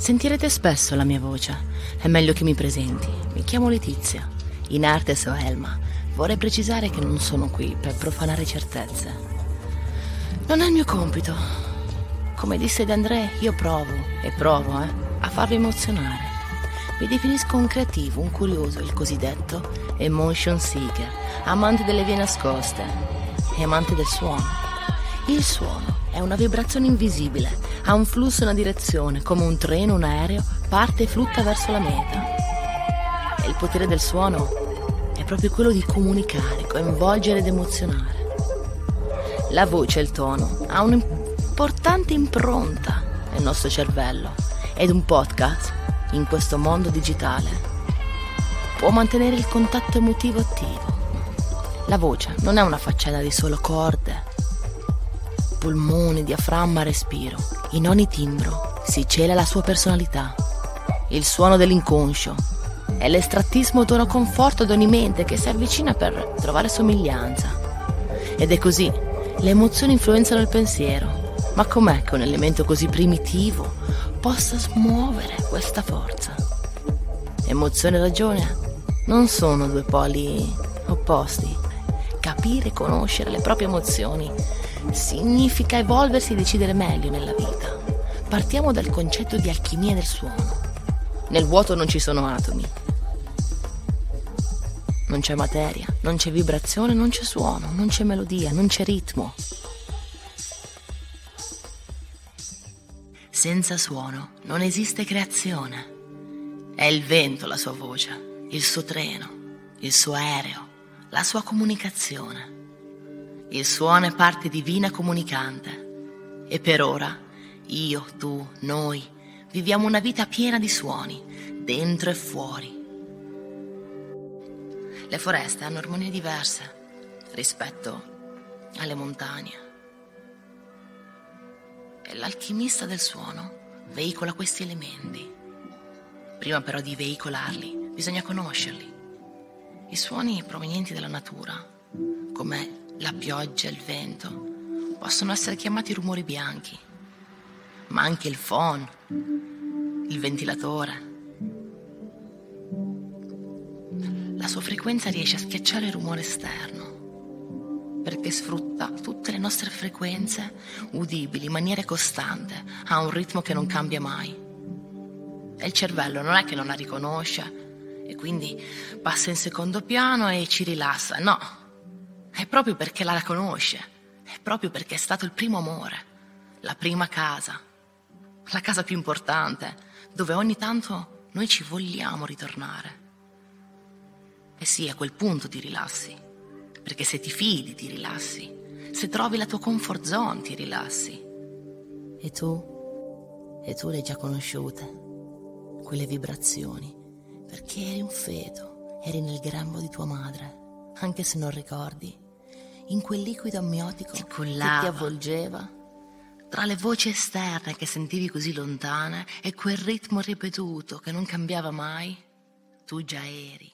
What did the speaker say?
Sentirete spesso la mia voce. È meglio che mi presenti. Mi chiamo Letizia. In arte so Elma. Vorrei precisare che non sono qui per profanare certezze. Non è il mio compito. Come disse De André, io provo, e provo, eh, a farvi emozionare. Mi definisco un creativo, un curioso, il cosiddetto emotion seeker, amante delle vie nascoste e amante del suono. Il suono è una vibrazione invisibile ha un flusso e una direzione, come un treno, un aereo, parte e flutta verso la meta. E il potere del suono è proprio quello di comunicare, coinvolgere ed emozionare. La voce e il tono ha un'importante impronta nel nostro cervello ed un podcast, in questo mondo digitale, può mantenere il contatto emotivo attivo. La voce non è una faccenda di solo corde, polmoni, diaframma, respiro. In ogni timbro si cela la sua personalità. Il suono dell'inconscio è l'estrattismo tono conforto di ogni mente che si avvicina per trovare somiglianza. Ed è così, le emozioni influenzano il pensiero. Ma com'è che un elemento così primitivo possa smuovere questa forza? Emozione e ragione non sono due poli opposti. Capire e conoscere le proprie emozioni significa evolversi e decidere meglio nella vita. Partiamo dal concetto di alchimia del suono. Nel vuoto non ci sono atomi. Non c'è materia, non c'è vibrazione, non c'è suono, non c'è melodia, non c'è ritmo. Senza suono non esiste creazione. È il vento la sua voce, il suo treno, il suo aereo, la sua comunicazione. Il suono è parte divina comunicante. E per ora, io, tu, noi, viviamo una vita piena di suoni, dentro e fuori. Le foreste hanno armonie diverse rispetto alle montagne. E l'alchimista del suono veicola questi elementi. Prima però di veicolarli, bisogna conoscerli. I suoni provenienti dalla natura, come la pioggia, il vento, possono essere chiamati rumori bianchi, ma anche il phon, il ventilatore. La sua frequenza riesce a schiacciare il rumore esterno, perché sfrutta tutte le nostre frequenze udibili in maniera costante, ha un ritmo che non cambia mai. E il cervello non è che non la riconosce e quindi passa in secondo piano e ci rilassa, no, è proprio perché la conosce, è proprio perché è stato il primo amore, la prima casa, la casa più importante, dove ogni tanto noi ci vogliamo ritornare. E sì, a quel punto ti rilassi, perché se ti fidi ti rilassi, se trovi la tua comfort zone ti rilassi. E tu? E tu le hai già conosciute, quelle vibrazioni, perché eri un feto, eri nel grembo di tua madre anche se non ricordi, in quel liquido ammiotico che ti avvolgeva, tra le voci esterne che sentivi così lontane e quel ritmo ripetuto che non cambiava mai, tu già eri.